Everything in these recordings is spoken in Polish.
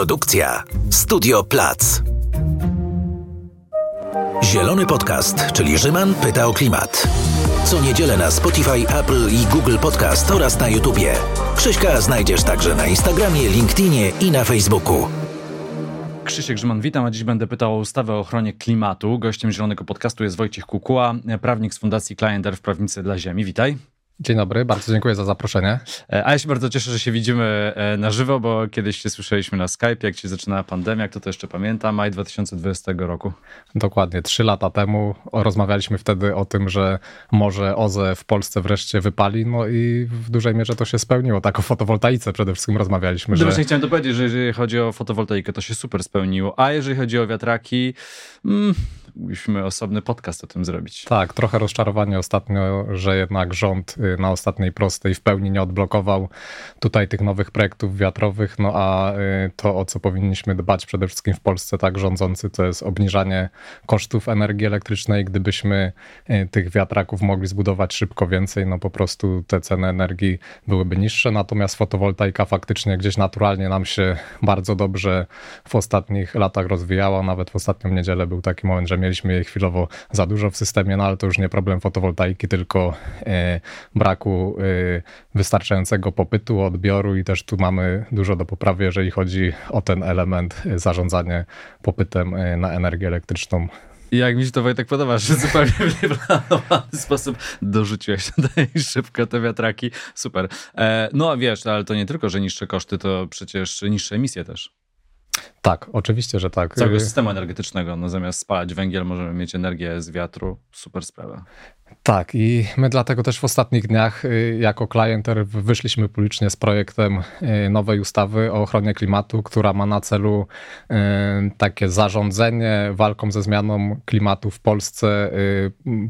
Produkcja Studio Plac. Zielony Podcast, czyli Rzyman pyta o klimat. Co niedzielę na Spotify, Apple i Google Podcast oraz na YouTubie. Krzyśka znajdziesz także na Instagramie, LinkedInie i na Facebooku. Krzysiek Grzyman, witam, a dziś będę pytał o ustawę o ochronie klimatu. Gościem Zielonego Podcastu jest Wojciech Kukuła, prawnik z Fundacji Klienter w Prawnicy dla Ziemi. Witaj. Dzień dobry, bardzo dziękuję za zaproszenie. E, a ja się bardzo cieszę, że się widzimy e, na żywo, bo kiedyś się słyszeliśmy na Skype, jak się zaczynała pandemia, kto to jeszcze pamięta, maj 2020 roku. Dokładnie, trzy lata temu rozmawialiśmy wtedy o tym, że może OZE w Polsce wreszcie wypali, no i w dużej mierze to się spełniło. Tak o fotowoltaice przede wszystkim rozmawialiśmy. Że... Właśnie chciałem to powiedzieć, że jeżeli chodzi o fotowoltaikę, to się super spełniło, a jeżeli chodzi o wiatraki, mm, musimy osobny podcast o tym zrobić. Tak, trochę rozczarowanie ostatnio, że jednak rząd y, na ostatniej prostej w pełni nie odblokował tutaj tych nowych projektów wiatrowych, no a y, to, o co powinniśmy dbać przede wszystkim w Polsce, tak rządzący, to jest obniżanie kosztów energii elektrycznej. Gdybyśmy y, tych wiatraków mogli zbudować szybko więcej, no po prostu te ceny energii byłyby niższe, natomiast fotowoltaika faktycznie gdzieś naturalnie nam się bardzo dobrze w ostatnich latach rozwijała. Nawet w ostatnią niedzielę był taki moment, że mieliśmy chwilowo za dużo w systemie, no ale to już nie problem fotowoltaiki, tylko e, braku e, wystarczającego popytu, odbioru i też tu mamy dużo do poprawy, jeżeli chodzi o ten element e, zarządzanie popytem na energię elektryczną. Jak mi się to Wojtek podoba, że zupełnie w nieplanowany sposób dorzuciłeś tutaj szybko te wiatraki. Super. no wiesz, ale to nie tylko, że niższe koszty, to przecież niższe emisje też. Tak, oczywiście, że tak. Całego systemu energetycznego. No, zamiast spalać węgiel, możemy mieć energię z wiatru. Super sprawa. Tak, i my dlatego też w ostatnich dniach y, jako klienter wyszliśmy publicznie z projektem y, nowej ustawy o ochronie klimatu, która ma na celu y, takie zarządzenie walką ze zmianą klimatu w Polsce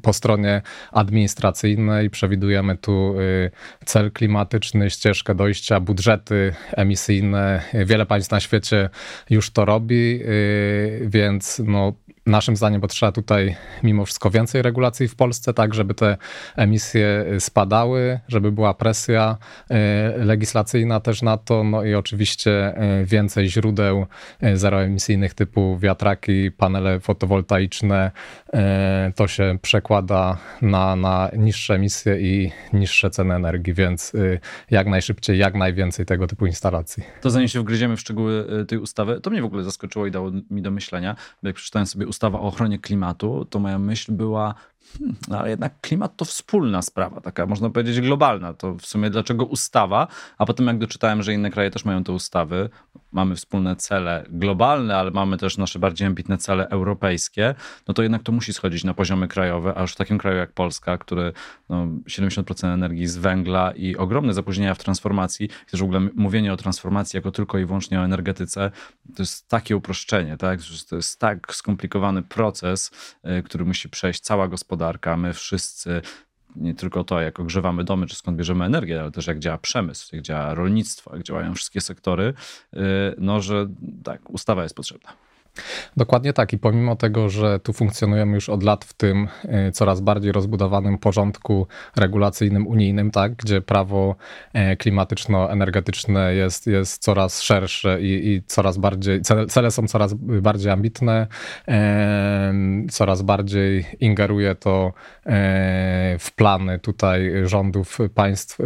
po stronie administracyjnej. Przewidujemy tu cel klimatyczny, ścieżkę dojścia, budżety emisyjne. Wiele państw na świecie już to robi, więc no, naszym zdaniem potrzeba tutaj mimo wszystko więcej regulacji w Polsce, tak żeby te emisje spadały, żeby była presja e, legislacyjna też na to, no i oczywiście e, więcej źródeł e, zeroemisyjnych typu wiatraki, panele fotowoltaiczne. To się przekłada na, na niższe emisje i niższe ceny energii, więc jak najszybciej, jak najwięcej tego typu instalacji. To zanim się wgryziemy w szczegóły tej ustawy, to mnie w ogóle zaskoczyło i dało mi do myślenia, jak przeczytałem sobie ustawa o ochronie klimatu, to moja myśl była, Hmm, ale jednak klimat to wspólna sprawa, taka można powiedzieć globalna. To w sumie dlaczego ustawa, a potem jak doczytałem, że inne kraje też mają te ustawy, mamy wspólne cele globalne, ale mamy też nasze bardziej ambitne cele europejskie, no to jednak to musi schodzić na poziomy krajowe, a już w takim kraju jak Polska, który no, 70% energii z węgla i ogromne zapóźnienia w transformacji, i też w ogóle mówienie o transformacji jako tylko i wyłącznie o energetyce, to jest takie uproszczenie, tak? To jest tak skomplikowany proces, y, który musi przejść cała gospodarka, gospodarka, my wszyscy nie tylko to, jak ogrzewamy domy, czy skąd bierzemy energię, ale też jak działa przemysł, jak działa rolnictwo, jak działają wszystkie sektory, y, no że tak, ustawa jest potrzebna. Dokładnie tak. I pomimo tego, że tu funkcjonujemy już od lat w tym y, coraz bardziej rozbudowanym porządku regulacyjnym unijnym, tak, gdzie prawo e, klimatyczno-energetyczne jest, jest coraz szersze i, i coraz bardziej, cele, są coraz bardziej ambitne, e, coraz bardziej ingeruje to e, w plany tutaj rządów państw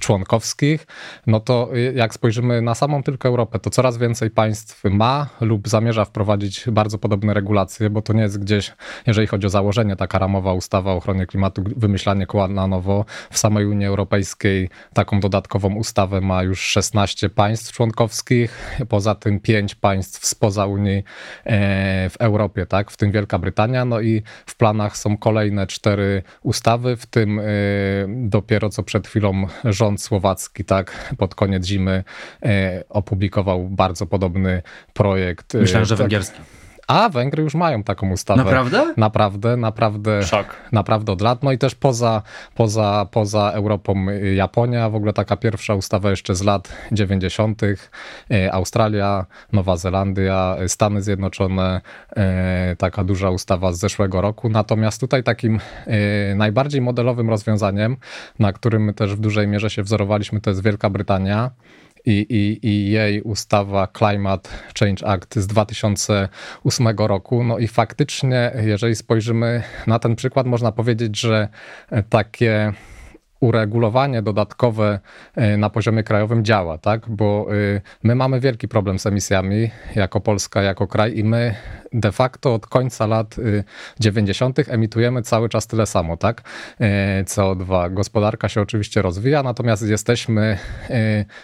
członkowskich, no to jak spojrzymy na samą tylko Europę, to coraz więcej państw ma lub zamierza wprowadzić wprowadzić bardzo podobne regulacje, bo to nie jest gdzieś, jeżeli chodzi o założenie, taka ramowa ustawa o ochronie klimatu, wymyślanie koła na nowo. W samej Unii Europejskiej taką dodatkową ustawę ma już 16 państw członkowskich, poza tym 5 państw spoza Unii e, w Europie, tak, w tym Wielka Brytania, no i w planach są kolejne cztery ustawy, w tym e, dopiero co przed chwilą rząd słowacki, tak, pod koniec zimy e, opublikował bardzo podobny projekt. Myślałem, że węgierski. A Węgry już mają taką ustawę. Naprawdę? Naprawdę, naprawdę. Szok. Naprawdę od lat. No i też poza, poza, poza Europą Japonia, w ogóle taka pierwsza ustawa jeszcze z lat 90. Y, Australia, Nowa Zelandia, y, Stany Zjednoczone, taka duża ustawa z zeszłego roku. Natomiast tutaj takim najbardziej modelowym rozwiązaniem, na którym my też w dużej mierze się wzorowaliśmy, to jest Wielka Brytania i, i, i jej ustawa Climate Change Act z 2008 roku. No i faktycznie, jeżeli spojrzymy na ten przykład, można powiedzieć, że takie uregulowanie dodatkowe e, na poziomie krajowym działa, tak? Bo e, my mamy wielki problem z emisjami jako Polska, jako kraj i my de facto od końca lat 90. E, emitujemy cały czas tyle samo, tak? CO2. Gospodarka się oczywiście rozwija, natomiast jesteśmy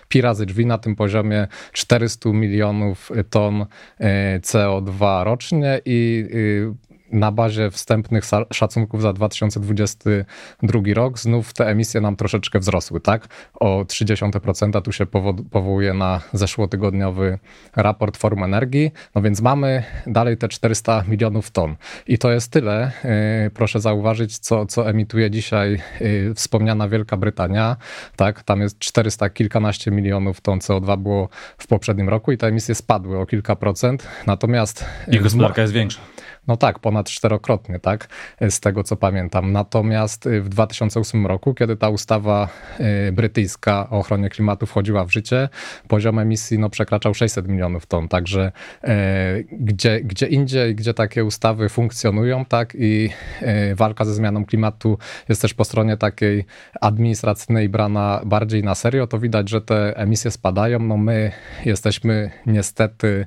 pi razy drzwi na tym poziomie 400 milionów ton CO2 rocznie i na bazie wstępnych szacunków za 2022 rok znów te emisje nam troszeczkę wzrosły, tak? O 0,3%. Tu się powołuje na zeszłotygodniowy raport Forum Energii. No więc mamy dalej te 400 milionów ton. I to jest tyle, y, proszę zauważyć, co, co emituje dzisiaj y, wspomniana Wielka Brytania, tak? Tam jest 400 kilkanaście milionów ton CO2 było w poprzednim roku i te emisje spadły o kilka procent. Natomiast... I gospodarka jest większa. No tak, ponad czterokrotnie, tak, z tego co pamiętam. Natomiast y, w 2008 roku, kiedy ta ustawa y, brytyjska o ochronie klimatu wchodziła w życie, poziom emisji no, przekraczał 600 milionów ton. Także e, gdzie, gdzie indziej, gdzie takie ustawy funkcjonują, tak, i e, walka ze zmianą klimatu jest też po stronie takiej administracyjnej brana bardziej na serio, to widać, że te emisje spadają. No my jesteśmy niestety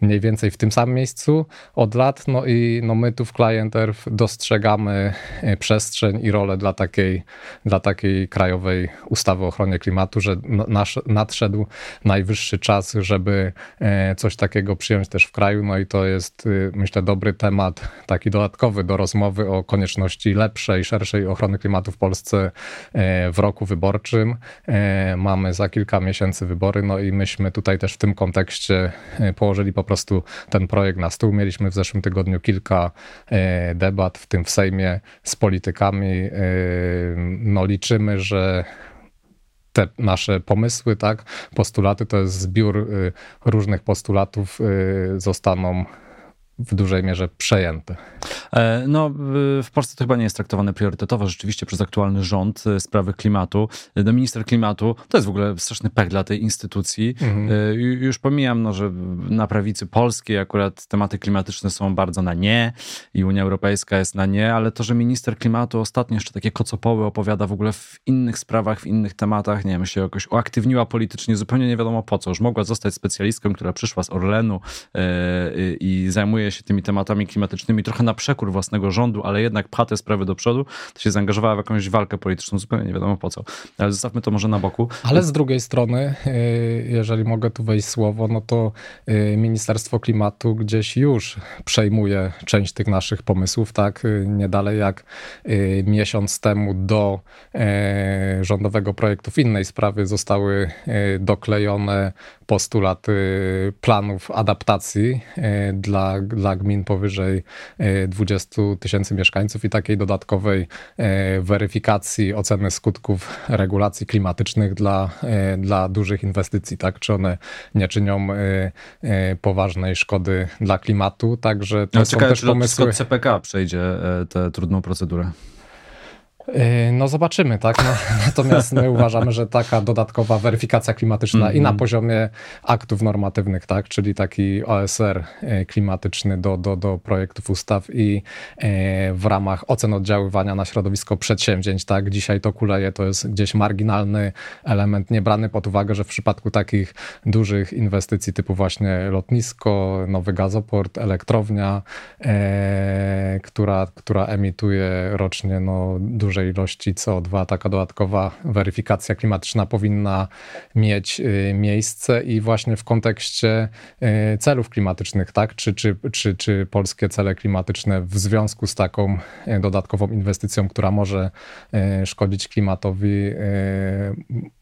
mniej więcej w tym samym miejscu od lat, no i no my tu w Client Earth dostrzegamy e, przestrzeń i rolę dla takiej, dla takiej krajowej ustawy o ochronie klimatu, że nasz, nadszedł najwyższy czas, żeby e, coś takiego przyjąć też w kraju. No i to jest, y, myślę, dobry temat, taki dodatkowy do rozmowy o konieczności lepszej, szerszej ochrony klimatu w Polsce e, w roku wyborczym. Mamy za kilka miesięcy wybory, no i myśmy tutaj też w tym kontekście położyli po prostu ten projekt na stół. Mieliśmy w zeszłym tygodniu kilka e, debat, w tym w Sejmie z politykami. E, no liczymy, że te nasze pomysły, tak, postulaty, to jest zbiór e, różnych postulatów, zostaną w dużej mierze przejęte. E, no, w Polsce to chyba nie jest traktowane priorytetowo rzeczywiście przez aktualny rząd e, sprawy klimatu. E, no, minister klimatu to jest w ogóle straszny pech dla tej instytucji. Mhm. Już pomijam, no, że na prawicy polskiej akurat tematy klimatyczne są bardzo na nie i Unia Europejska jest na nie, ale to, że minister klimatu ostatnio jeszcze takie kocopoły opowiada w ogóle w innych sprawach, w innych tematach, nie wiem, się jakoś uaktywniła politycznie, zupełnie nie wiadomo po co. Już mogła zostać specjalistką, która przyszła z Orlenu i zajmuje się tymi tematami klimatycznymi trochę na przekór własnego rządu, ale jednak pcha te sprawy do przodu, to się zaangażowała w jakąś walkę polityczną, zupełnie nie wiadomo po co. Ale zostawmy to może na boku. Ale z drugiej strony, y, jeżeli mogę tu wejść słowo, no to y, Ministerstwo Klimatu gdzieś już przejmuje część tych naszych pomysłów, tak? Y, nie dalej jak miesiąc temu do rządowego projektu w innej sprawie zostały doklejone postulaty planów adaptacji dla, dla gmin powyżej 20 tysięcy mieszkańców i takiej dodatkowej e, weryfikacji oceny skutków regulacji klimatycznych dla, e, dla dużych inwestycji, tak? Czy one nie czynią e, poważnej szkody dla klimatu, także to no, są ciekawe, też pomysły... CPK przejdzie tę trudną procedurę. Yy, no zobaczymy, tak? No, natomiast my uważamy, że taka dodatkowa weryfikacja klimatyczna mm -hmm. i na mhm. poziomie aktów normatywnych, tak? Czyli taki OSR yy, klimatyczny do, do, do projektów ustaw i yy, w ramach ocen oddziaływania na środowisko przedsięwzięć, tak? Dzisiaj to kuleje, to jest gdzieś marginalny element, nie brany pod uwagę, że w przypadku takich dużych inwestycji typu właśnie lotnisko, nowy gazoport, elektrownia, która, która emituje rocznie no, duże dużej ilości CO2 taka dodatkowa weryfikacja klimatyczna powinna mieć y, miejsce i właśnie w kontekście y, celów klimatycznych, tak? Czy, czy, czy, czy polskie cele klimatyczne w związku z taką y, dodatkową inwestycją, która może szkodzić klimatowi,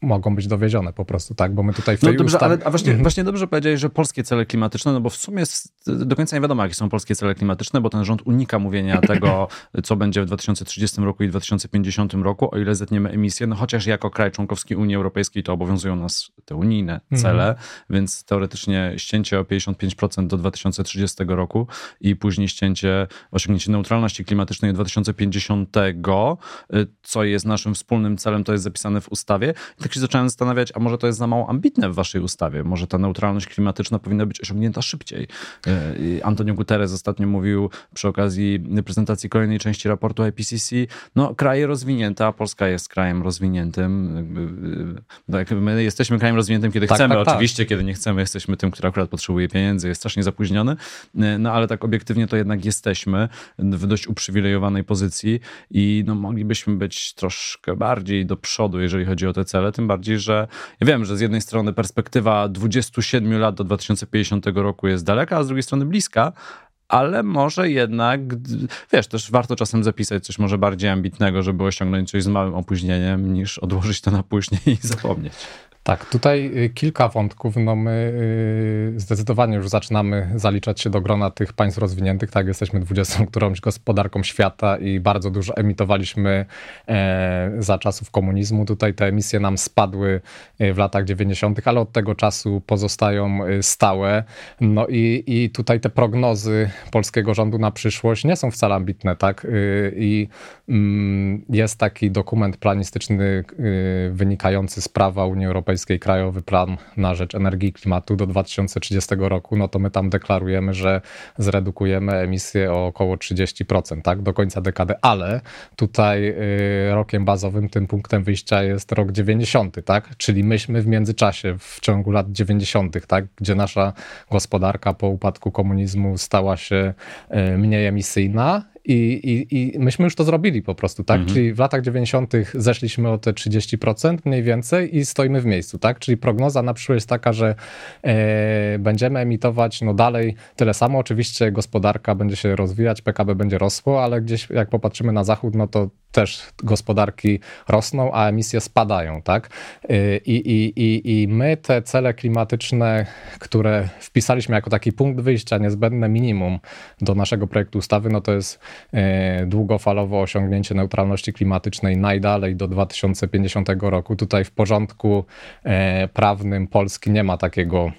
mogą być dowiezione po prostu, tak? Bo my tutaj w tej no dobrze, ustawie... ale, a właśnie, mhm. właśnie dobrze powiedziałeś, że polskie cele klimatyczne, no bo w sumie do końca nie wiadomo, jakie są polskie cele klimatyczne, bo ten rząd unika mówienia tego, co będzie w 2030 roku i 2050 2050 roku, o ile zetniemy emisję, no chociaż jako kraj członkowski Unii Europejskiej to obowiązują nas te unijne mhm. cele, mhm. więc teoretycznie ścięcie o 55% do 2030 roku i później ścięcie, osiągnięcie neutralności klimatycznej do 2050, y, co jest naszym wspólnym celem, to jest zapisane w ustawie. I tak się zacząłem zastanawiać, a może to jest za mało ambitne w waszej ustawie? Może ta neutralność klimatyczna powinna być osiągnięta szybciej? Y, Antonio Guterres ostatnio mówił przy okazji prezentacji kolejnej części raportu IPCC, no kraje rozwinięte, a Polska jest krajem rozwiniętym. Tak, my jesteśmy krajem rozwiniętym, kiedy tak, chcemy, tak, tak. oczywiście, kiedy nie chcemy, jesteśmy tym, który akurat potrzebuje pieniędzy, jest strasznie zapóźniony, no ale tak obiektywnie to jednak jesteśmy w dość uprzywilejowanej pozycji i no, moglibyśmy być troszkę bardziej do przodu, jeżeli chodzi o te cele, tym bardziej, że ja wiem, że z jednej strony perspektywa 27 lat do 2050 roku jest daleka, a z drugiej strony bliska, ale może jednak, wiesz, też warto czasem zapisać coś może bardziej ambitnego, żeby osiągnąć coś z małym opóźnieniem, niż odłożyć to na później i zapomnieć. Tak, tutaj y, kilka wątków. No my y, zdecydowanie już zaczynamy zaliczać się do grona tych państw rozwiniętych. Tak, jesteśmy 20 którąś gospodarką świata i bardzo dużo emitowaliśmy e, za czasów komunizmu. Tutaj te emisje nam spadły y, w latach 90., ale od tego czasu pozostają stałe. No i, i tutaj te prognozy polskiego rządu na przyszłość nie są wcale ambitne, tak? I mm, jest taki dokument planistyczny wynikający z prawa Unii Europejskiej, Europejskiej Krajowy Plan na rzecz Energii i Klimatu do 2030 roku, no to my tam deklarujemy, że zredukujemy emisję o około 30%, tak, do końca dekady, ale tutaj y, rokiem bazowym, tym punktem wyjścia jest rok 90, tak, czyli myśmy w międzyczasie, w ciągu lat 90, tak, gdzie nasza gospodarka po upadku komunizmu stała się y, mniej emisyjna i, i, I myśmy już to zrobili po prostu, tak? Mhm. Czyli w latach 90. zeszliśmy o te 30% mniej więcej i stoimy w miejscu, tak? Czyli prognoza na przyszłość jest taka, że e, będziemy emitować no dalej tyle samo. Oczywiście gospodarka będzie się rozwijać, PKB będzie rosło, ale gdzieś jak popatrzymy na zachód, no to też gospodarki rosną, a emisje spadają, tak? Y, I, i, i, I my te cele klimatyczne, które wpisaliśmy jako taki punkt wyjścia, niezbędne minimum do naszego projektu ustawy, no to jest długofalowo osiągnięcie neutralności klimatycznej najdalej do 2050 roku. Tutaj w porządku y, prawnym Polski nie ma takiego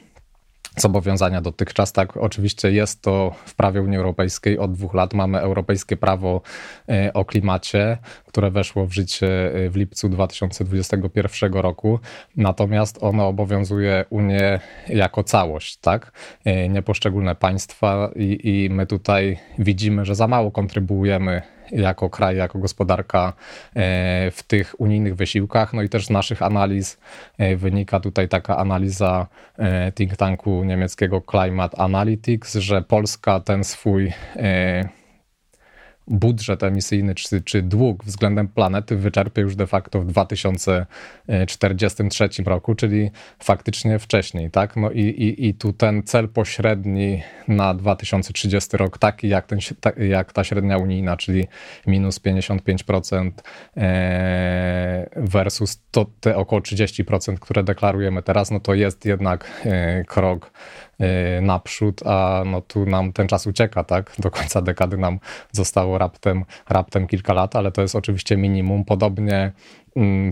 zobowiązania dotychczas. Tak, oczywiście jest to w prawie Unii Europejskiej. Od dwóch lat mamy europejskie prawo e, o klimacie, które weszło w życie e, w lipcu 2021 roku. Natomiast ono obowiązuje Unię jako całość, tak? E, nie poszczególne państwa i, i my tutaj widzimy, że za mało kontrybuujemy jako kraj, jako gospodarka e, w tych unijnych wysiłkach. No i też z naszych analiz e, wynika tutaj taka analiza e, think tanku niemieckiego Climate Analytics, że Polska ten swój budżet emisyjny czy, czy dług względem planety wyczerpie już de facto w 2043 roku, czyli faktycznie wcześniej, tak? No i, i, i tu ten cel pośredni na 2030 rok, taki jak, ten, jak ta średnia unijna, czyli minus 55% e, versus to te około 30%, które deklarujemy teraz, no to jest jednak e, krok naprzód, a no tu nam ten czas ucieka, tak? Do końca dekady nam zostało raptem, raptem kilka lat, ale to jest oczywiście minimum. Podobnie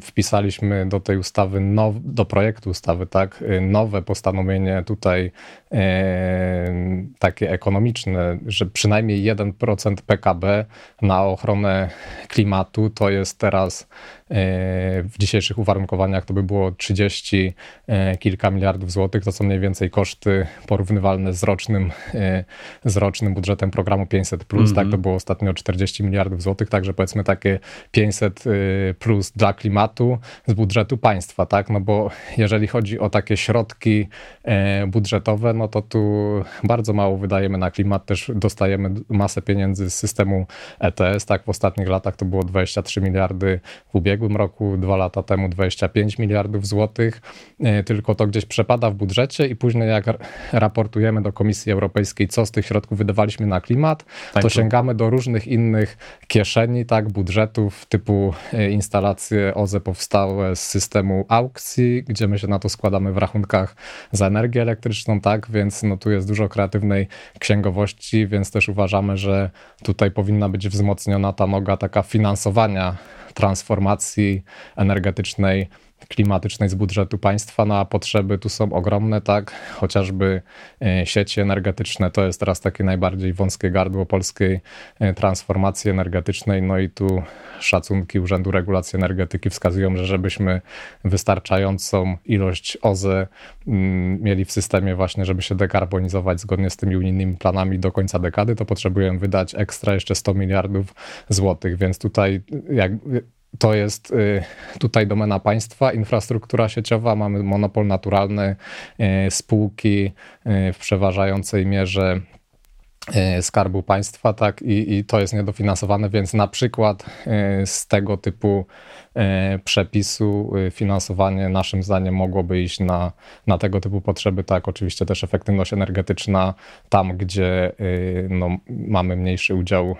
wpisaliśmy do tej ustawy, now, do projektu ustawy, tak, y, nowe postanowienie tutaj e, takie ekonomiczne, że przynajmniej 1% PKB na ochronę klimatu to jest teraz e, w dzisiejszych uwarunkowaniach to by było 30 e, kilka miliardów złotych. To są mniej więcej koszty porównywalne z rocznym, z rocznym budżetem programu 500, plus, mm -hmm. tak mhm. to było ostatnio 40 miliardów złotych, także powiedzmy takie 500 plus dla klimatu z budżetu państwa, tak? No bo jeżeli chodzi o takie środki e, budżetowe, no to tu bardzo mało wydajemy na klimat, też dostajemy masę pieniędzy z systemu ETS, tak? W ostatnich latach to było 23 miliardy w ubiegłym roku, dwa lata temu 25 miliardów złotych, e, tylko to gdzieś przepada w budżecie i później jak raportujemy do Komisji Europejskiej, co z tych środków wydawaliśmy na klimat, tak, to sięgamy do różnych innych kieszeni, tak? Budżetów typu e, instalacje OZE powstałe z systemu aukcji, gdzie my się na to składamy w rachunkach za energię elektryczną, tak, więc no tu jest dużo kreatywnej księgowości, więc też uważamy, że tutaj powinna być wzmocniona ta noga taka finansowania transformacji energetycznej klimatycznej z budżetu państwa na potrzeby tu są ogromne, tak? Chociażby e, sieci energetyczne to jest teraz takie najbardziej wąskie gardło polskiej e, transformacji energetycznej. No i tu szacunki Urzędu Regulacji Energetyki wskazują, że żebyśmy wystarczającą ilość OZE mm, mieli w systemie właśnie, żeby się dekarbonizować zgodnie z tymi unijnymi planami do końca dekady, to potrzebujemy wydać ekstra jeszcze 100 miliardów złotych, więc tutaj jak to jest y, tutaj domena państwa, infrastruktura sieciowa, mamy monopol naturalny, y, spółki y, w przeważającej mierze Skarbu Państwa, tak, i, i to jest niedofinansowane, więc na przykład z tego typu przepisu finansowanie naszym zdaniem mogłoby iść na, na tego typu potrzeby, tak, oczywiście też efektywność energetyczna tam, gdzie no, mamy mniejszy udział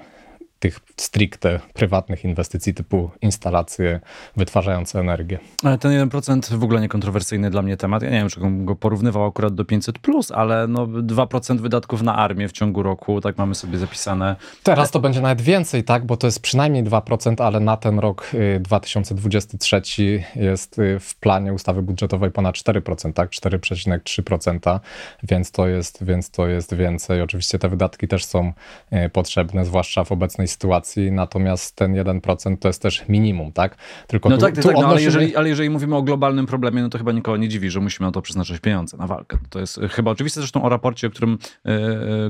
tych stricte prywatnych inwestycji typu instalacje wytwarzające energię. Ale ten 1% w ogóle niekontrowersyjny dla mnie temat. Ja nie wiem, czy go porównywał akurat do 500, ale no 2% wydatków na armię w ciągu roku, tak mamy sobie zapisane. Teraz to będzie nawet więcej, tak, bo to jest przynajmniej 2%, ale na ten rok 2023 y, jest y, w planie ustawy budżetowej ponad 4%, tak, 4,3%, więc to jest, więc to jest więcej. Oczywiście te wydatki też są y, potrzebne, zwłaszcza w obecnej sytuacji, natomiast ten 1% to jest też minimum, tak? Tylko no tu, tak, tu tak no, ale, jeżeli, ale jeżeli mówimy o globalnym problemie, no to chyba nikogo nie dziwi, że musimy na to przeznaczać pieniądze, na walkę. To jest chyba oczywiste zresztą o raporcie, o którym, yy,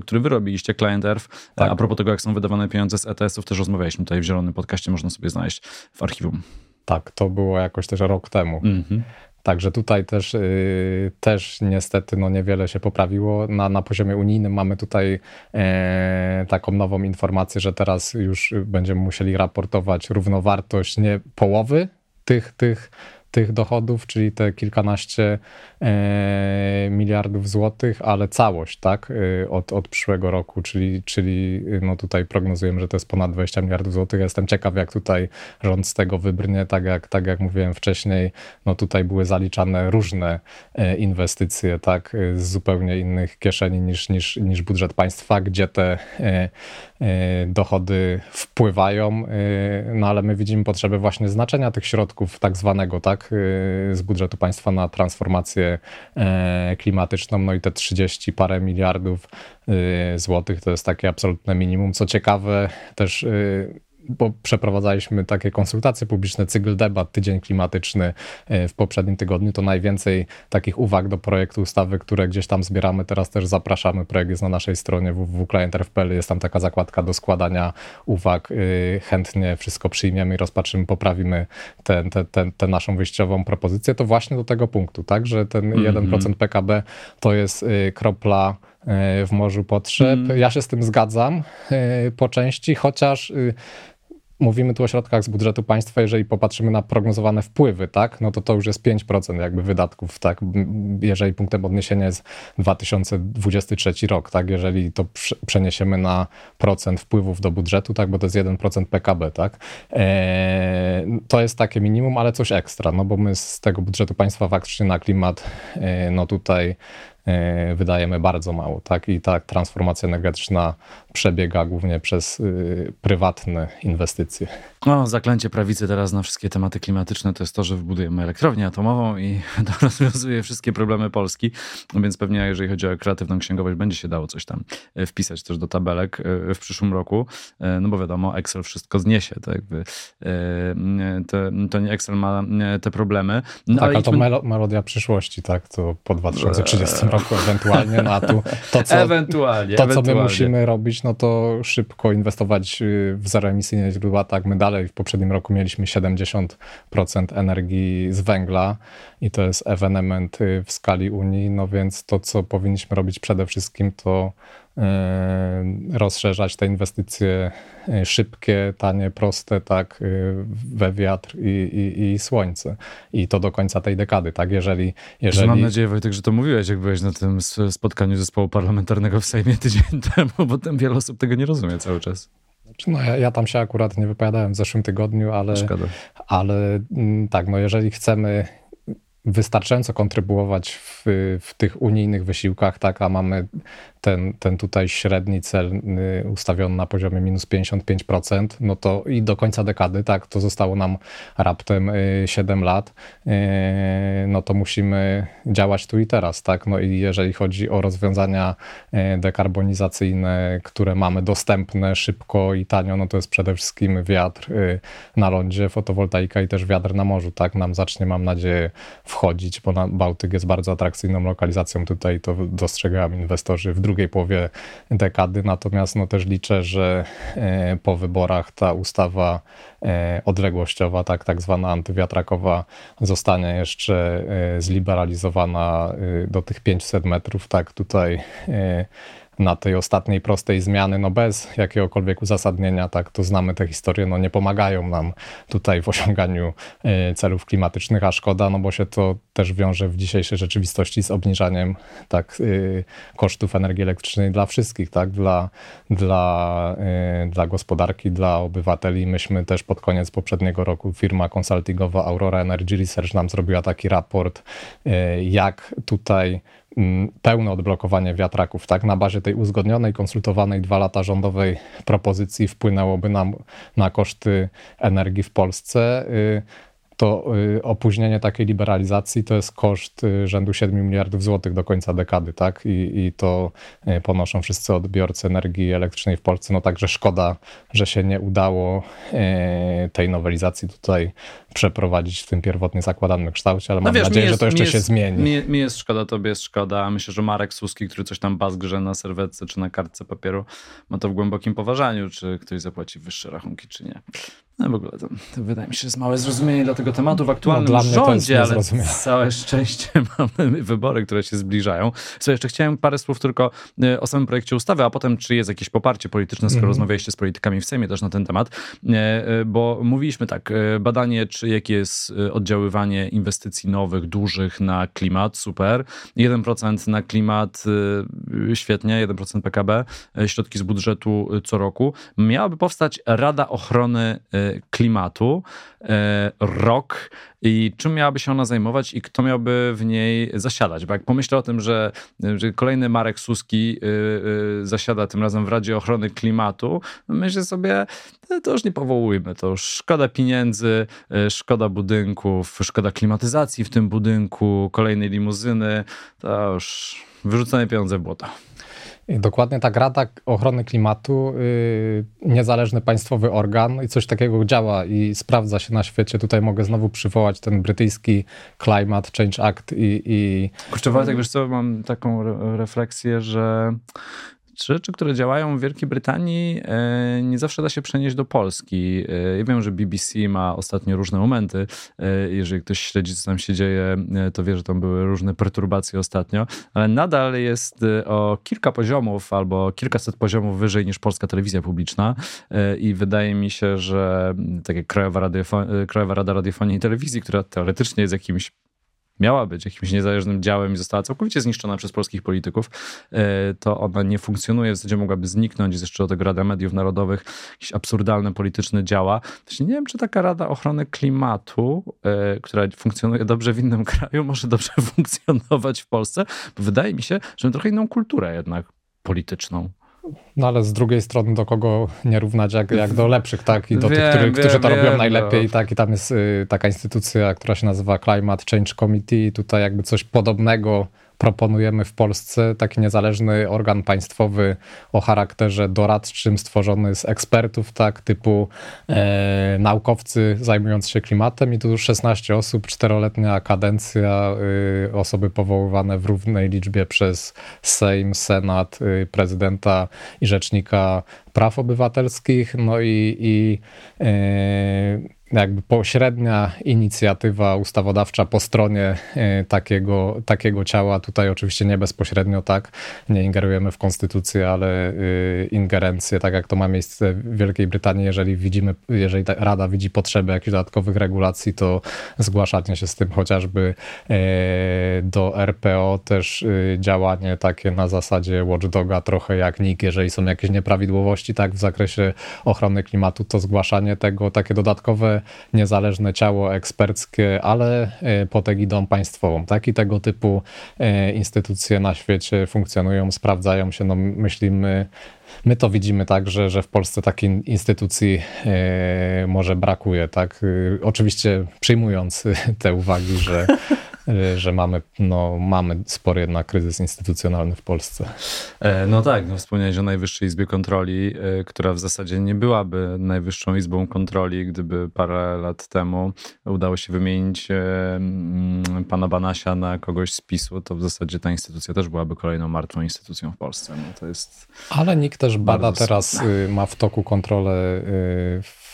który wy robiliście, Client Earth, tak. a propos tego, jak są wydawane pieniądze z ETS-ów, też rozmawialiśmy tutaj w Zielonym Podcaście, można sobie znaleźć w archiwum. Tak, to było jakoś też rok temu. Mm -hmm. Także tutaj też, yy, też niestety no niewiele się poprawiło. Na, na poziomie unijnym mamy tutaj e, taką nową informację, że teraz już będziemy musieli raportować równowartość nie połowy tych, tych tych dochodów, czyli te kilkanaście e, miliardów złotych, ale całość, tak, e, od, od przyszłego roku, czyli, czyli no tutaj prognozujemy, że to jest ponad 20 miliardów złotych. Jestem ciekaw, jak tutaj rząd z tego wybrnie, tak jak, tak jak mówiłem wcześniej, no tutaj były zaliczane różne e, inwestycje, tak, z zupełnie innych kieszeni niż, niż, niż budżet państwa, gdzie te dochody wpływają, no ale my widzimy potrzebę właśnie znaczenia tych środków tak zwanego, tak, tak, z budżetu państwa na transformację e, klimatyczną, no i te 30 parę miliardów y, złotych to jest takie absolutne minimum. Co ciekawe, też y, bo przeprowadzaliśmy takie konsultacje publiczne, cykl debat, tydzień klimatyczny e, w poprzednim tygodniu, to najwięcej takich uwag do projektu ustawy, które gdzieś tam zbieramy, teraz też zapraszamy, projekt jest na naszej stronie www.client.pl, jest tam taka zakładka do składania uwag, e, chętnie wszystko przyjmiemy i rozpatrzymy, poprawimy tę te, te, te, naszą wyjściową propozycję, to właśnie do tego punktu, tak, że ten mm -hmm. 1% PKB to jest e, kropla w morzu potrzeb. Mm. Ja się z tym zgadzam po części, chociaż mówimy tu o środkach z budżetu państwa, jeżeli popatrzymy na prognozowane wpływy, tak, no to to już jest 5% jakby wydatków, tak, jeżeli punktem odniesienia jest 2023 rok, tak, jeżeli to przeniesiemy na procent wpływów do budżetu, tak, bo to jest 1% PKB, tak, e, to jest takie minimum, ale coś ekstra, no bo my z tego budżetu państwa faktycznie na klimat, e, no tutaj wydajemy bardzo mało, tak? I ta transformacja energetyczna przebiega głównie przez y, prywatne inwestycje. No, zaklęcie prawicy teraz na wszystkie tematy klimatyczne to jest to, że wybudujemy elektrownię atomową i to rozwiązuje wszystkie problemy Polski, więc pewnie jeżeli chodzi o kreatywną księgowość, będzie się dało coś tam e, wpisać też do tabelek e, w przyszłym roku, no bo wiadomo, Excel wszystko zniesie, to jakby to, to nie Excel ma te problemy. No, tak, ale to idźmy... melodia przyszłości, tak? To po 2030 roku roku ewentualnie, no a tu to, co, ewentualnie, to, ewentualnie. co my musimy robić, no to szybko inwestować y, w zeroemisyjne źródła, tak my dalej w poprzednim roku mieliśmy 70% energii z węgla i to jest ewenement y, w skali Unii, no więc to, co powinniśmy robić przede wszystkim, to rozszerzać te inwestycje e, szybkie, tanie, proste, tak, e, we wiatr i, i, i, słońce. I to do końca tej dekady, tak, jeżeli... jeżeli... Mam nadzieję, Wojtek, że to mówiłeś, jak byłeś na tym spotkaniu zespołu parlamentarnego w Sejmie tydzień temu, bo tam wiele osób tego nie rozumie cały czas. Znaczy, no ja, ja, tam się akurat nie wypowiadałem w zeszłym tygodniu, ale, ale mm, tak, no jeżeli chcemy wystarczająco kontrybuować w, w tych unijnych wysiłkach, tak, a mamy ten, ten tutaj średni cel y, ustawiony na poziomie minus 55%, no to i do końca dekady, tak, to zostało nam raptem 7 lat, no to musimy działać tu i teraz, tak, no i jeżeli chodzi o rozwiązania dekarbonizacyjne, które mamy dostępne szybko i tanio, no to jest przede wszystkim wiatr na lądzie, fotowoltaika i też wiatr na morzu, tak, nam zacznie, mam nadzieję, wchodzić, bo Bałtyk jest bardzo atrakcyjną lokalizacją. Tutaj, to dostrzegają inwestorzy w drugiej połowie dekady, natomiast no też liczę, że e, po wyborach ta ustawa e, odległościowa, tak, tak zwana antywiatrakowa zostanie jeszcze e, zliberalizowana do tych 500 metrów, tak, tutaj na tej ostatniej prostej zmiany, no bez jakiegokolwiek uzasadnienia, tak, to znamy te historie, no nie pomagają nam tutaj w osiąganiu e, celów klimatycznych, a szkoda, no bo się to też wiąże w dzisiejszej rzeczywistości z obniżaniem tak, e, kosztów energii elektrycznej dla wszystkich, tak, dla, dla, e, dla gospodarki, dla obywateli. Myśmy też pod koniec poprzedniego roku firma konsultingowa Aurora Energy Research nam zrobiła taki raport, jak tutaj pełne odblokowanie wiatraków, tak? Na bazie tej uzgodnionej, konsultowanej dwa lata rządowej propozycji wpłynęłoby nam na koszty energii w Polsce. To y, opóźnienie takiej liberalizacji to jest koszt y, rzędu 7 miliardów złotych do końca dekady, tak? I, I to y, ponoszą wszyscy odbiorcy energii elektrycznej w Polsce. No także szkoda, że się nie udało tej nowelizacji tutaj przeprowadzić w tym pierwotnie zakładanym kształcie, ale no mam wiesz, nadzieję, jest, że to jeszcze jest, się zmieni. Mi, mi, jest szkoda, tobie jest szkoda. Myślę, że Marek Suski, który coś tam bazgrze na serwetce czy na kartce papieru, ma to w głębokim poważaniu, czy ktoś zapłaci wyższe rachunki, czy nie. No w ogóle to, to, wydaje mi się, że jest małe zrozumienie dla tego tematu w aktualnym no, rządzie, ale całe szczęście mamy wybory, które się zbliżają. Co jeszcze chciałem parę słów tylko e, o samym projekcie ustawy, a potem czy jest jakieś poparcie polityczne, skoro mm -hmm. rozmawialiście z politykami w Sejmie też na ten temat, e, e, bo mówiliśmy tak, badanie, czy jakie jest oddziaływanie inwestycji nowych, dużych na klimat, super. 1% na klimat, świetnie, 1% PKB, środki z budżetu co roku. Miałaby powstać Rada Ochrony klimatu, e, rok i czym miałaby się ona zajmować i kto miałby w niej zasiadać. Bo jak pomyślę o tym, że, że kolejny Marek Suski y, y, zasiada tym razem w Radzie Ochrony Klimatu, myślę sobie, to już nie powołujmy, to już szkoda pieniędzy, szkoda budynków, szkoda klimatyzacji w tym budynku, kolejnej limuzyny, to już wyrzucone pieniądze w błoto. Dokładnie tak, Rada Ochrony Klimatu, yy, niezależny państwowy organ i coś takiego działa i sprawdza się na świecie. Tutaj mogę znowu przywołać ten brytyjski Climate Change Act i... i... Kurczę, Wojtek, wiesz co, mam taką re refleksję, że rzeczy, które działają w Wielkiej Brytanii, e, nie zawsze da się przenieść do Polski. E, ja wiem, że BBC ma ostatnio różne momenty. E, jeżeli ktoś śledzi, co tam się dzieje, to wie, że tam były różne perturbacje ostatnio, ale nadal jest o kilka poziomów albo kilkaset poziomów wyżej niż polska telewizja publiczna. I wydaje mi się, że tak jak Krajowa, Krajowa Rada Radiofonii i Telewizji, która teoretycznie jest jakimś miała być jakimś niezależnym działem i została całkowicie zniszczona przez polskich polityków, e, to ona nie funkcjonuje, w zasadzie mogłaby zniknąć. Jest jeszcze do tego Rada Mediów Narodowych, jakieś absurdalne polityczne działa. Też nie wiem, czy taka Rada Ochrony Klimatu, e, która funkcjonuje dobrze w innym kraju, może dobrze funkcjonować w Polsce, bo wydaje mi się, że trochę inną kulturę jednak polityczną. No ale z drugiej strony do kogo nie równać jak, jak do lepszych, tak? I do wiem, tych, który, wiem, którzy to wiem, robią najlepiej, no. tak? I tam jest y, taka instytucja, która się nazywa Climate Change Committee i tutaj jakby coś podobnego proponujemy w Polsce taki niezależny organ państwowy o charakterze doradczym, stworzony z ekspertów, tak, typu e, naukowcy zajmujący się klimatem i tu już 16 osób, czteroletnia kadencja, y, osoby powoływane w równej liczbie przez Sejm, Senat, y, prezydenta i rzecznika praw obywatelskich, no i, i y, jakby pośrednia inicjatywa ustawodawcza po stronie e, takiego, takiego ciała. Tutaj oczywiście nie bezpośrednio tak, nie ingerujemy w konstytucję, ale e, ingerencje, tak jak to ma miejsce w Wielkiej Brytanii, jeżeli widzimy, jeżeli Rada widzi potrzebę jakichś dodatkowych regulacji, to zgłaszanie się z tym chociażby e, do RPO, też działanie takie na zasadzie watchdoga, trochę jak NIK, jeżeli są jakieś nieprawidłowości tak w zakresie ochrony klimatu, to zgłaszanie tego, takie dodatkowe niezależne ciało eksperckie, ale pod egidą państwową. Tak? I tego typu instytucje na świecie funkcjonują, sprawdzają się. No, myślimy My to widzimy tak, że, że w Polsce takiej instytucji e, może brakuje. Tak? E, oczywiście przyjmując te uwagi, że, e, że mamy, no, mamy spory jednak kryzys instytucjonalny w Polsce. No tak, no wspomniałeś o Najwyższej Izbie Kontroli, która w zasadzie nie byłaby Najwyższą Izbą Kontroli, gdyby parę lat temu udało się wymienić mm, pana Banasia na kogoś z PiSu, to w zasadzie ta instytucja też byłaby kolejną martwą instytucją w Polsce. No to jest... Ale nikt też bada teraz, y, ma w toku kontrolę y, w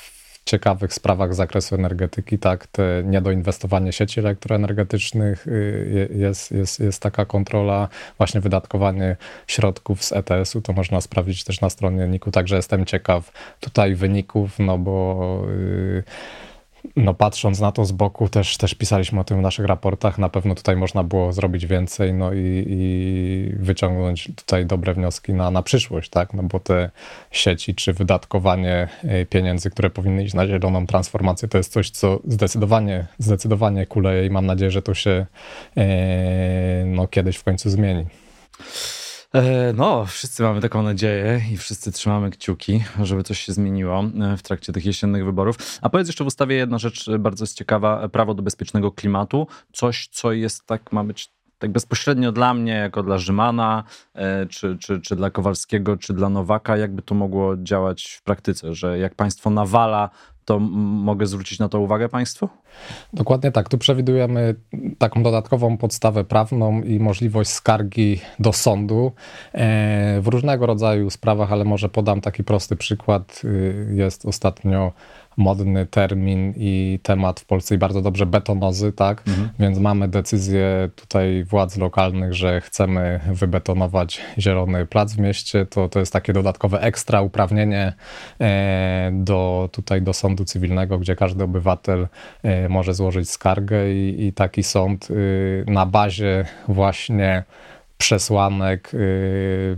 ciekawych sprawach z zakresu energetyki, tak, te niedoinwestowanie sieci elektroenergetycznych, y, jest, jest, jest taka kontrola, właśnie wydatkowanie środków z ETS-u, to można sprawdzić też na stronie NIK-u, także jestem ciekaw tutaj wyników, no bo no patrząc na to z boku, też, też pisaliśmy o tym w naszych raportach, na pewno tutaj można było zrobić więcej, no i, i wyciągnąć tutaj dobre wnioski na, na przyszłość, tak, no bo te sieci, czy wydatkowanie e, pieniędzy, które powinny iść na zieloną transformację, to jest coś, co zdecydowanie, zdecydowanie kuleje i mam nadzieję, że to się e, no, kiedyś w końcu zmieni. E, no, wszyscy mamy taką nadzieję i wszyscy trzymamy kciuki, żeby coś się zmieniło e, w trakcie tych jesiennych wyborów. A powiedz jeszcze w ustawie jedna rzecz bardzo jest ciekawa, prawo do bezpiecznego klimatu, coś, co jest tak, ma być tak bezpośrednio dla mnie, jako dla Rzymana, e, czy, czy, czy dla Kowalskiego, czy dla Nowaka, jakby to mogło działać w praktyce, że jak państwo nawala to mogę zwrócić na to uwagę Państwu? Dokładnie tak. Tu przewidujemy taką dodatkową podstawę prawną i możliwość skargi do sądu e, w różnego rodzaju sprawach, ale może podam taki prosty przykład. Y, jest ostatnio modny termin i temat w Polsce i bardzo dobrze betonozy, tak? Mhm. Więc mamy decyzję tutaj władz lokalnych, że chcemy wybetonować zielony plac w mieście. To, to jest takie dodatkowe ekstra uprawnienie e, do, tutaj do sądu cywilnego, gdzie każdy obywatel e, może złożyć skargę i, i taki sąd y, na bazie właśnie przesłanek y,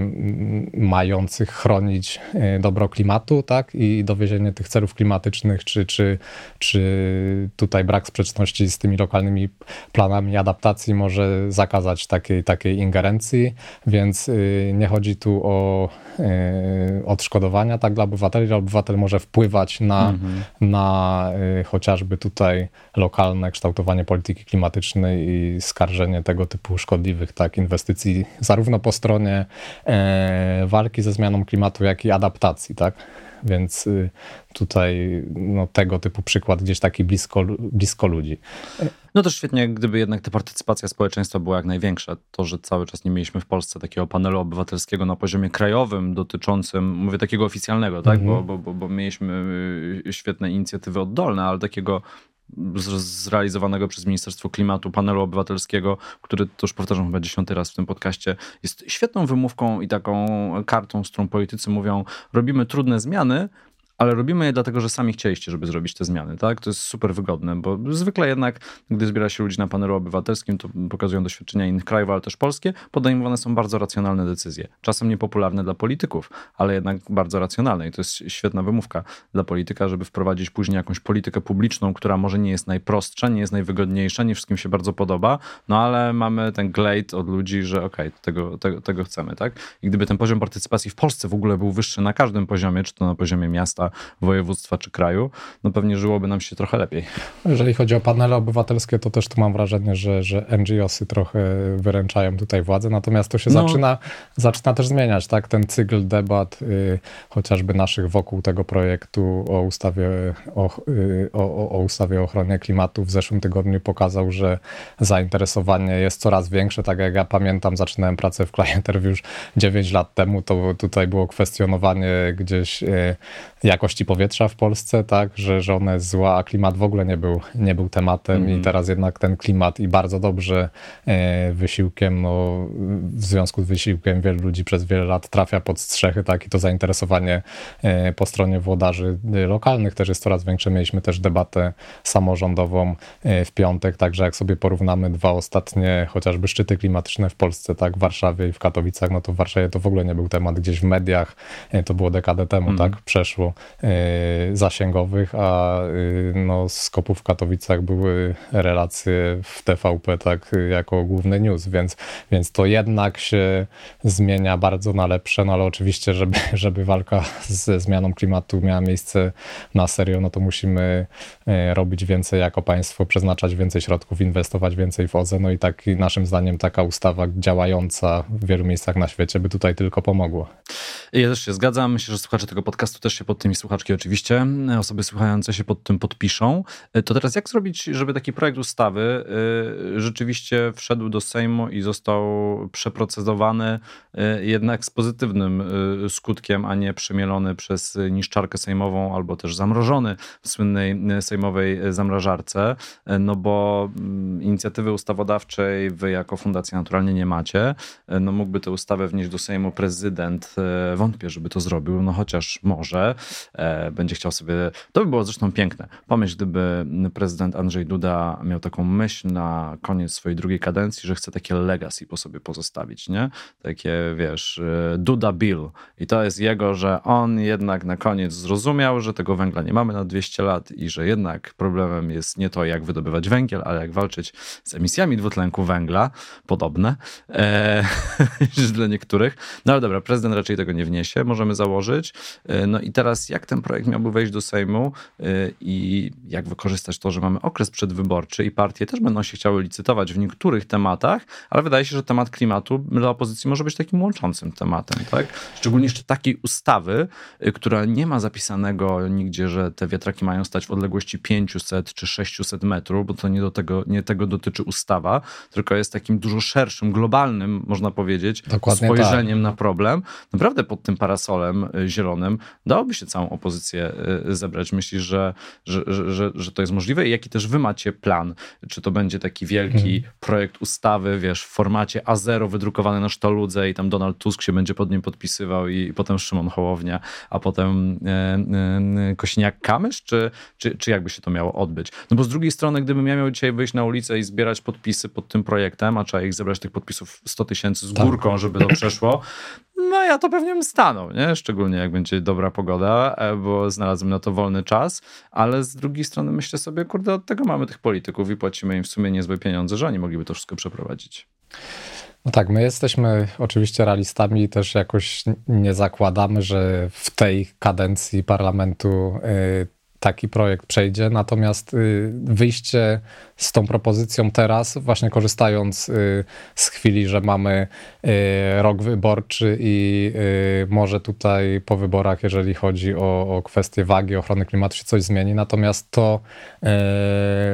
mających chronić y, dobro klimatu, tak? I dowiezienie tych celów klimatycznych, czy, czy, czy tutaj brak sprzeczności z tymi lokalnymi planami adaptacji może zakazać takiej, takiej ingerencji, więc y, nie chodzi tu o odszkodowania tak dla obywateli, obywatel może wpływać na, mhm. na chociażby tutaj lokalne kształtowanie polityki klimatycznej i skarżenie tego typu szkodliwych tak inwestycji zarówno po stronie e, walki ze zmianą klimatu, jak i adaptacji, tak? Więc y, tutaj no, tego typu przykład gdzieś taki blisko, blisko ludzi. No to świetnie, gdyby jednak ta partycypacja społeczeństwa była jak największa. To, że cały czas nie mieliśmy w Polsce takiego panelu obywatelskiego na poziomie krajowym dotyczącym, mówię takiego oficjalnego, tak? Mhm. Bo, bo, bo mieliśmy y, świetne inicjatywy oddolne, ale takiego zrealizowanego przez Ministerstwo Klimatu, panelu obywatelskiego, który, to już powtarzam chyba dziesiąty raz w tym podcaście, jest świetną wymówką i taką kartą, z którą politycy mówią, robimy trudne zmiany, ale robimy je dlatego, że sami chcieliście, żeby zrobić te zmiany, tak? To jest super wygodne, bo zwykle jednak, gdy zbiera się ludzi na panelu obywatelskim, to pokazują doświadczenia innych krajów, ale też polskie, podejmowane są bardzo racjonalne decyzje. Czasem niepopularne dla polityków, ale jednak bardzo racjonalne i to jest świetna wymówka dla polityka, żeby wprowadzić później jakąś politykę publiczną, która może nie jest najprostsza, nie jest najwygodniejsza, nie wszystkim się bardzo podoba, no ale mamy ten glade od ludzi, że okej, okay, tego, tego, tego chcemy, tak? I gdyby ten poziom partycypacji w Polsce w ogóle był wyższy na każdym poziomie, czy to na poziomie miasta, województwa czy kraju, no pewnie żyłoby nam się trochę lepiej. Jeżeli chodzi o panele obywatelskie, to też tu mam wrażenie, że, że NGOsy trochę wyręczają tutaj władzę, natomiast to się no. zaczyna, zaczyna też zmieniać, tak? Ten cykl debat y, chociażby naszych wokół tego projektu o ustawie o, y, o, o ustawie o ochronie klimatu w zeszłym tygodniu pokazał, że zainteresowanie jest coraz większe. Tak jak ja pamiętam, zaczynałem pracę w Client już 9 lat temu, to tutaj było kwestionowanie gdzieś y, jakości powietrza w Polsce, tak, że, że ona jest zła, a klimat w ogóle nie był, nie był tematem mm. i teraz jednak ten klimat i bardzo dobrze e, wysiłkiem, no, w związku z wysiłkiem wielu ludzi przez wiele lat trafia pod strzechy, tak, i to zainteresowanie e, po stronie włodarzy lokalnych też jest coraz większe. Mieliśmy też debatę samorządową e, w piątek, także jak sobie porównamy dwa ostatnie chociażby szczyty klimatyczne w Polsce, tak, w Warszawie i w Katowicach, no to w Warszawie to w ogóle nie był temat, gdzieś w mediach, to było dekadę temu, mm. tak, przeszło, zasięgowych, a no, z Kopu w Katowicach były relacje w TVP tak jako główny news, więc, więc to jednak się zmienia bardzo na lepsze, no ale oczywiście, żeby, żeby walka ze zmianą klimatu miała miejsce na serio, no to musimy robić więcej jako państwo, przeznaczać więcej środków, inwestować więcej w OZE, no i tak naszym zdaniem taka ustawa działająca w wielu miejscach na świecie by tutaj tylko pomogło. Ja też się zgadzam. Myślę, że słuchacze tego podcastu też się pod tymi słuchaczki oczywiście, osoby słuchające się pod tym podpiszą. To teraz jak zrobić, żeby taki projekt ustawy y, rzeczywiście wszedł do Sejmu i został przeprocedowany jednak z pozytywnym skutkiem, a nie przemielony przez niszczarkę sejmową albo też zamrożony w słynnej sejmowej zamrażarce, no bo mm, inicjatywy ustawodawczej wy jako Fundacja naturalnie nie macie. No mógłby tę ustawę wnieść do Sejmu prezydent wątpię, żeby to zrobił, no chociaż może e, będzie chciał sobie. To by było zresztą piękne. Pomyśl, gdyby prezydent Andrzej Duda miał taką myśl na koniec swojej drugiej kadencji, że chce takie legacy po sobie pozostawić, nie? Takie, wiesz, e, Duda Bill. I to jest jego, że on jednak na koniec zrozumiał, że tego węgla nie mamy na 200 lat i że jednak problemem jest nie to, jak wydobywać węgiel, ale jak walczyć z emisjami dwutlenku węgla, podobne e, dla niektórych. No ale dobra, prezydent raczej tego nie wniesie, możemy założyć. E, no i teraz jak ten projekt miałby wejść do Sejmu e, i jak wykorzystać to, że mamy okres przedwyborczy i partie też będą się chciały licytować w niektórych tematach, ale wydaje się, że temat klimatu dla opozycji może być takim łączącym tematem, tak? Szczególnie jeszcze takiej ustawy, e, która nie ma zapisanego nigdzie, że te wiatraki mają stać w odległości 500 czy 600 metrów, bo to nie, do tego, nie tego dotyczy ustawa, tylko jest takim dużo szerszym, globalnym, można powiedzieć, Dokładnie spojrzeniem tak. na problem. Naprawdę pod tym parasolem y, zielonym dałoby się całą opozycję y, zebrać. Myślisz, że, że, że, że to jest możliwe? I jaki też wy macie plan? Czy to będzie taki wielki hmm. projekt ustawy, wiesz, w formacie A0 wydrukowany na sztoludze i tam Donald Tusk się będzie pod nim podpisywał i, i potem Szymon Hołownia, a potem e, e, Kosiniak-Kamysz? Czy, czy, czy jakby się to miało odbyć? No bo z drugiej strony, gdybym ja miał dzisiaj wyjść na ulicę i zbierać podpisy pod tym projektem, a trzeba ich zebrać tych podpisów 100 tysięcy z tak. górką, tak. żeby to przeszło, no ja to pewnie bym stanął, nie? Szczególnie jak będzie dobra pogoda, e, bo znalazłem na to wolny czas, ale z drugiej strony myślę sobie, kurde, od tego mamy tych polityków i płacimy im w sumie niezłe pieniądze, że oni mogliby to wszystko przeprowadzić. No tak, my jesteśmy oczywiście realistami i też jakoś nie zakładamy, że w tej kadencji parlamentu y, taki projekt przejdzie. Natomiast y, wyjście z tą propozycją teraz, właśnie korzystając y, z chwili, że mamy y, rok wyborczy i może tutaj po wyborach, jeżeli chodzi o, o kwestie wagi ochrony klimatu, się coś zmieni. Natomiast to,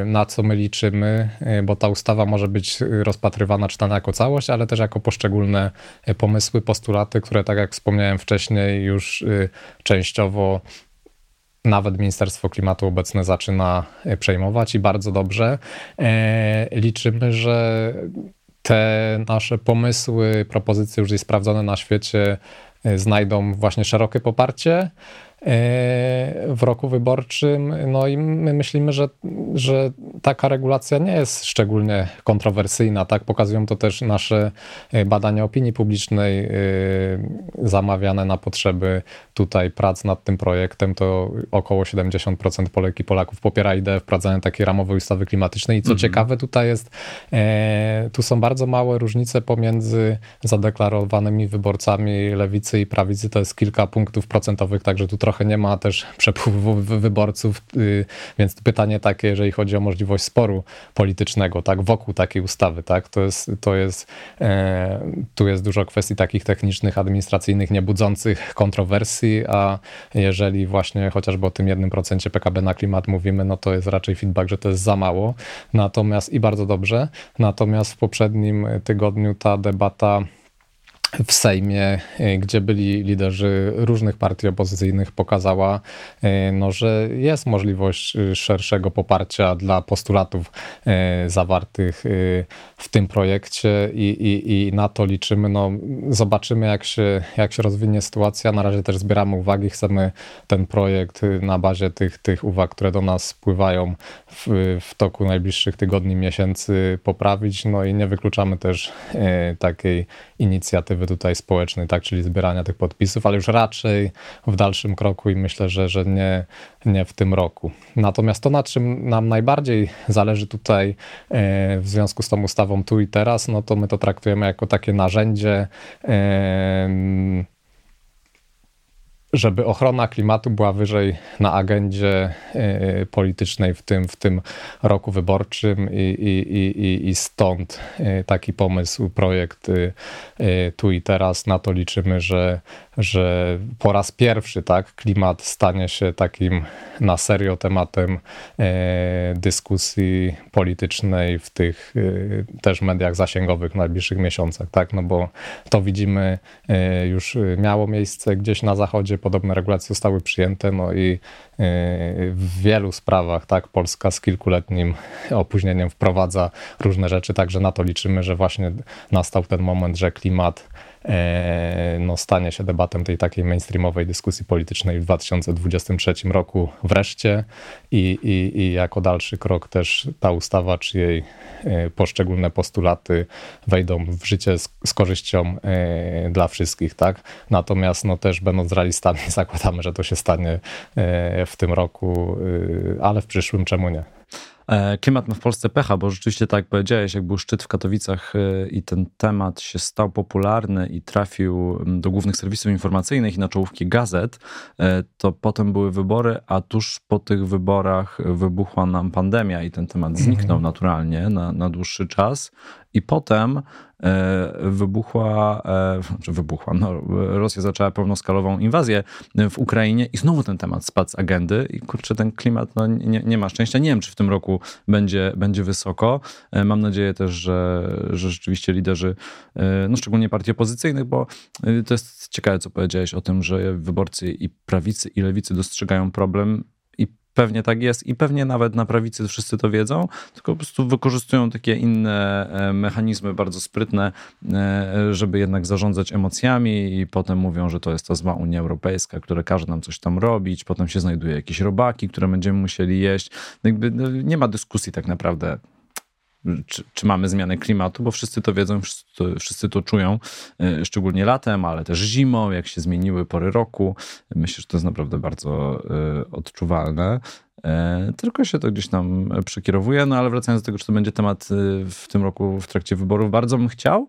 na co my liczymy, bo ta ustawa może być rozpatrywana, czytana jako całość, ale też jako poszczególne pomysły, postulaty, które, tak jak wspomniałem wcześniej, już częściowo nawet Ministerstwo Klimatu obecne zaczyna e, przejmować i bardzo dobrze. E, liczymy, że te nasze pomysły, propozycje już sprawdzone na świecie e, znajdą właśnie szerokie poparcie w roku wyborczym. No i my myślimy, że, że taka regulacja nie jest szczególnie kontrowersyjna. Tak pokazują to też nasze e, badania opinii publicznej e, zamawiane na potrzeby tutaj prac nad tym projektem. To około 70% Polek i Polaków popiera ideę wprowadzania takiej ramowej ustawy klimatycznej. I co mhm. ciekawe, tutaj jest, e, tu są bardzo małe różnice pomiędzy zadeklarowanymi wyborcami lewicy i prawicy. To jest kilka punktów procentowych, także tu trochę trochę nie ma też przepływu wyborców, y, więc pytanie takie, jeżeli chodzi o możliwość sporu politycznego, tak, wokół takiej ustawy, tak, to jest, to jest, e, tu jest dużo kwestii takich technicznych, administracyjnych, niebudzących kontrowersji, a jeżeli właśnie chociażby o tym jednym procencie PKB na klimat mówimy, no to jest raczej feedback, że to jest za mało, natomiast i bardzo dobrze, natomiast w poprzednim tygodniu ta debata w Sejmie, y, gdzie byli liderzy różnych partii opozycyjnych, pokazała, y, no, że jest możliwość y, szerszego poparcia dla postulatów zawartych w tym projekcie i, i, i na to liczymy. No, zobaczymy, jak się, jak się rozwinie sytuacja. Na razie też zbieramy uwagi, chcemy ten projekt na bazie tych, tych uwag, które do nas spływają w, w toku najbliższych tygodni, miesięcy poprawić. No i nie wykluczamy też takiej inicjatywy tutaj społecznej, tak, czyli zbierania tych podpisów, ale już raczej w dalszym kroku i myślę, że, że nie, nie w tym roku. Natomiast to, na czym nam najbardziej zależy tutaj e, w związku z tą ustawą tu i teraz, no to my to traktujemy jako takie narzędzie żeby ochrona klimatu była wyżej na agendzie y, politycznej w tym, w tym roku wyborczym i, i, i, i stąd y, taki pomysł, projekt y, tu i teraz. Na to liczymy, że, że po raz pierwszy tak, klimat stanie się takim na serio tematem dyskusji politycznej w tych też mediach zasięgowych w najbliższych miesiącach, tak, no bo to widzimy już miało miejsce gdzieś na zachodzie, podobne regulacje zostały przyjęte, no i w wielu sprawach, tak, Polska z kilkuletnim opóźnieniem wprowadza różne rzeczy, także na to liczymy, że właśnie nastał ten moment, że klimat E, no, stanie się debatem tej takiej mainstreamowej dyskusji politycznej w 2023 roku wreszcie i, i, i jako dalszy krok też ta ustawa, czy jej e, poszczególne postulaty wejdą w życie z, z korzyścią e, dla wszystkich, tak? Natomiast no, też będąc realistami zakładamy, że to się stanie w tym roku, ale w przyszłym czemu nie? E, klimat ma w Polsce pecha, bo rzeczywiście tak jak powiedziałeś, jak był szczyt w Katowicach e, i ten temat się stał popularny i trafił do głównych serwisów informacyjnych i na czołówki gazet, e, to potem były wybory, a tuż po tych wyborach wybuchła nam pandemia i ten temat zniknął mhm. naturalnie na, na dłuższy czas. I potem e, wybuchła, e, czy wybuchła, no, Rosja zaczęła pełnoskalową inwazję w Ukrainie i znowu ten temat spadł z agendy i kurczę, ten klimat no, nie, nie ma szczęścia. Nie wiem, czy w tym roku będzie, będzie wysoko. E, mam nadzieję też, że, że rzeczywiście liderzy, no szczególnie partii opozycyjnych, bo to jest ciekawe, co powiedziałeś o tym, że wyborcy i prawicy i lewicy dostrzegają problem Pewnie tak jest i pewnie nawet na prawicy wszyscy to wiedzą, tylko po prostu wykorzystują takie inne e, mechanizmy bardzo sprytne, e, żeby jednak zarządzać emocjami i potem mówią, że to jest ta zła Unia Europejska, która każe nam coś tam robić, potem się znajduje jakieś robaki, które będziemy musieli jeść. Jakby no, nie ma dyskusji tak naprawdę czy, czy, mamy zmianę klimatu, bo wszyscy to wiedzą, wszyscy wszyscy to czują, e, szczególnie latem, ale też zimą, jak się zmieniły pory roku. Myślę, że to jest naprawdę bardzo e, odczuwalne. E, tylko się to gdzieś tam przekierowuje, no ale wracając do tego, czy to będzie temat w tym roku w trakcie wyborów, bardzo bym chciał,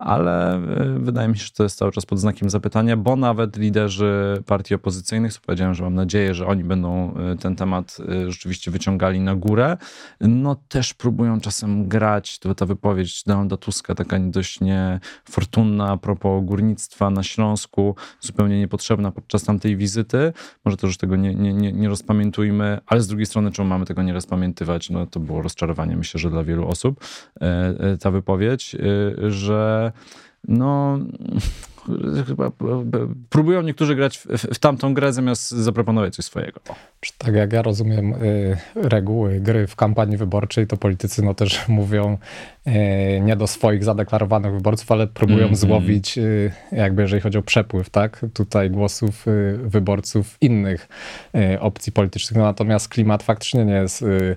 ale e, wydaje mi się, że to jest cały czas pod znakiem zapytania, bo nawet liderzy partii opozycyjnych, co powiedziałem, że mam nadzieję, że oni będą e, ten temat e, rzeczywiście wyciągali na górę, no też próbują czasem grać, to ta wypowiedź Donalda Tuska, taka dość niefortunna a propos górnictwa na Śląsku, zupełnie niepotrzebna podczas tamtej wizyty, może to już tego nie, nie, nie, nie rozpamiętujmy, ale z drugiej strony, czemu mamy tego nie rozpamiętywać, no to było rozczarowanie, myślę, że dla wielu osób ta wypowiedź, że no chyba próbują niektórzy grać w, w, tamtą grę zamiast zaproponować coś swojego. Tak jak ja rozumiem y, reguły gry w kampanii wyborczej, to politycy no też mówią y, nie do swoich zadeklarowanych wyborców, ale próbują mm -hmm. złowić y, jakby jeżeli chodzi o przepływ, tak, tutaj głosów y, wyborców innych y, opcji politycznych. No, natomiast klimat faktycznie nie jest y,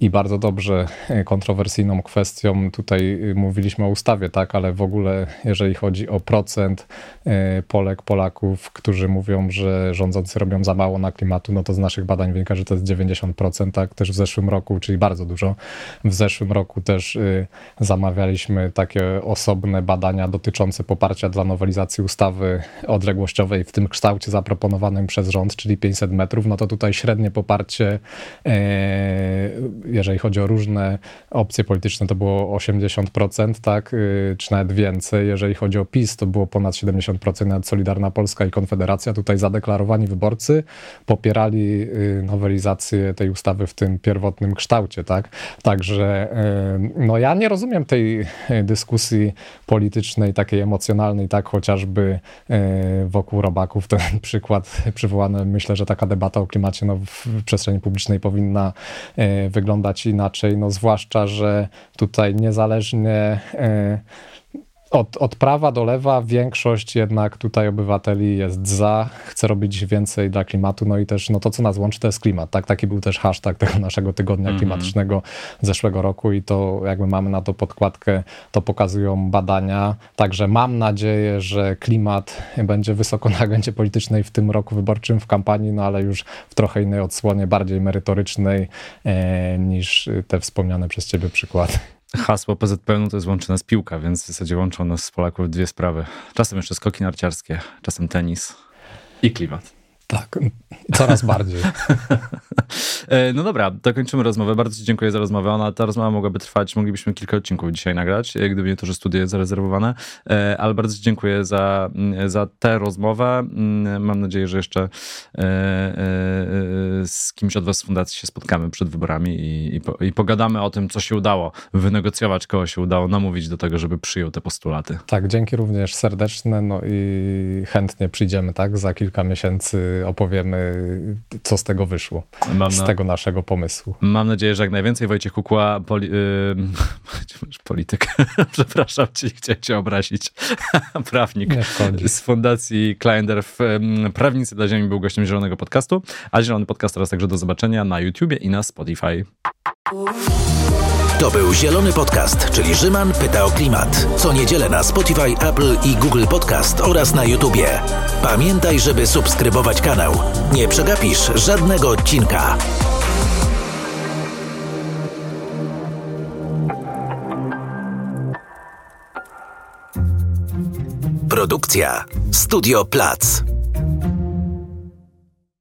i bardzo dobrze e, kontrowersyjną kwestią. Tutaj e, mówiliśmy o ustawie, tak, ale w ogóle jeżeli chodzi o procent e, Polek, Polaków, którzy mówią, że rządzący robią za mało na klimatu, no to z naszych badań wynika, że to jest 90%, tak, też w zeszłym roku, czyli bardzo dużo. W zeszłym roku też zamawialiśmy takie osobne badania dotyczące poparcia dla nowelizacji ustawy odległościowej w tym kształcie zaproponowanym przez rząd, czyli 500 metrów, no to tutaj średnie poparcie jeżeli chodzi o różne opcje polityczne, to było 80%, tak, y, czy nawet więcej. Jeżeli chodzi o PiS, to było ponad 70%, nawet Solidarna Polska i Konfederacja. Tutaj zadeklarowani wyborcy popierali y, nowelizację tej ustawy w tym pierwotnym kształcie, tak. Także y, no ja nie rozumiem tej dyskusji politycznej, takiej emocjonalnej, tak, chociażby wokół robaków. Ten przykład przywołany, myślę, że taka debata o klimacie no, w przestrzeni publicznej powinna wyglądać wyglądać inaczej, no zwłaszcza, że tutaj niezależnie od, od prawa do lewa większość jednak tutaj obywateli jest za, chce robić więcej dla klimatu, no i też no to, co nas łączy, to jest klimat, tak? Taki był też hashtag tego naszego tygodnia mm -hmm. klimatycznego zeszłego roku i to jakby mamy na to podkładkę, to pokazują badania, także mam nadzieję, że klimat będzie wysoko na agendzie politycznej w tym roku wyborczym, w kampanii, no ale już w trochę innej odsłonie, bardziej merytorycznej e, niż te wspomniane przez ciebie przykłady hasło PZPN to jest łączy nas piłka, więc w zasadzie łączą nas z Polaków dwie sprawy. Czasem jeszcze skoki narciarskie, czasem tenis i klimat. Tak, coraz bardziej. E, no dobra, to kończymy rozmowę. Bardzo Ci dziękuję za rozmowę. Ona, ta rozmowa mogłaby trwać, moglibyśmy kilka odcinków dzisiaj nagrać, e, gdyby nie to, że studia jest zarezerwowane, e, ale bardzo Ci dziękuję za, mm, za tę rozmowę. Mm, mam nadzieję, że jeszcze z kimś od Was z fundacji się spotkamy przed wyborami i, i, i pogadamy o tym, co się udało wynegocjować, kogo się udało namówić do tego, żeby przyjął te postulaty. Tak, dzięki również serdeczne, no i chętnie przyjdziemy, tak, za kilka miesięcy opowiemy, co z tego wyszło, Mam z na... tego naszego pomysłu. Mam nadzieję, że jak najwięcej Wojciech Kukła, poli... yy, polityk, przepraszam cię, chciałem cię obrazić, prawnik z Fundacji Kleinderf, Prawnicy dla Ziemi był gościem Zielonego Podcastu, a Zielony Podcast teraz także do zobaczenia na YouTubie i na Spotify. To był Zielony Podcast, czyli Rzyman pyta o klimat. Co niedzielę na Spotify, Apple i Google Podcast oraz na YouTubie. Pamiętaj, żeby subskrybować kanał. Nie przegapisz żadnego odcinka. Produkcja Studio Plac.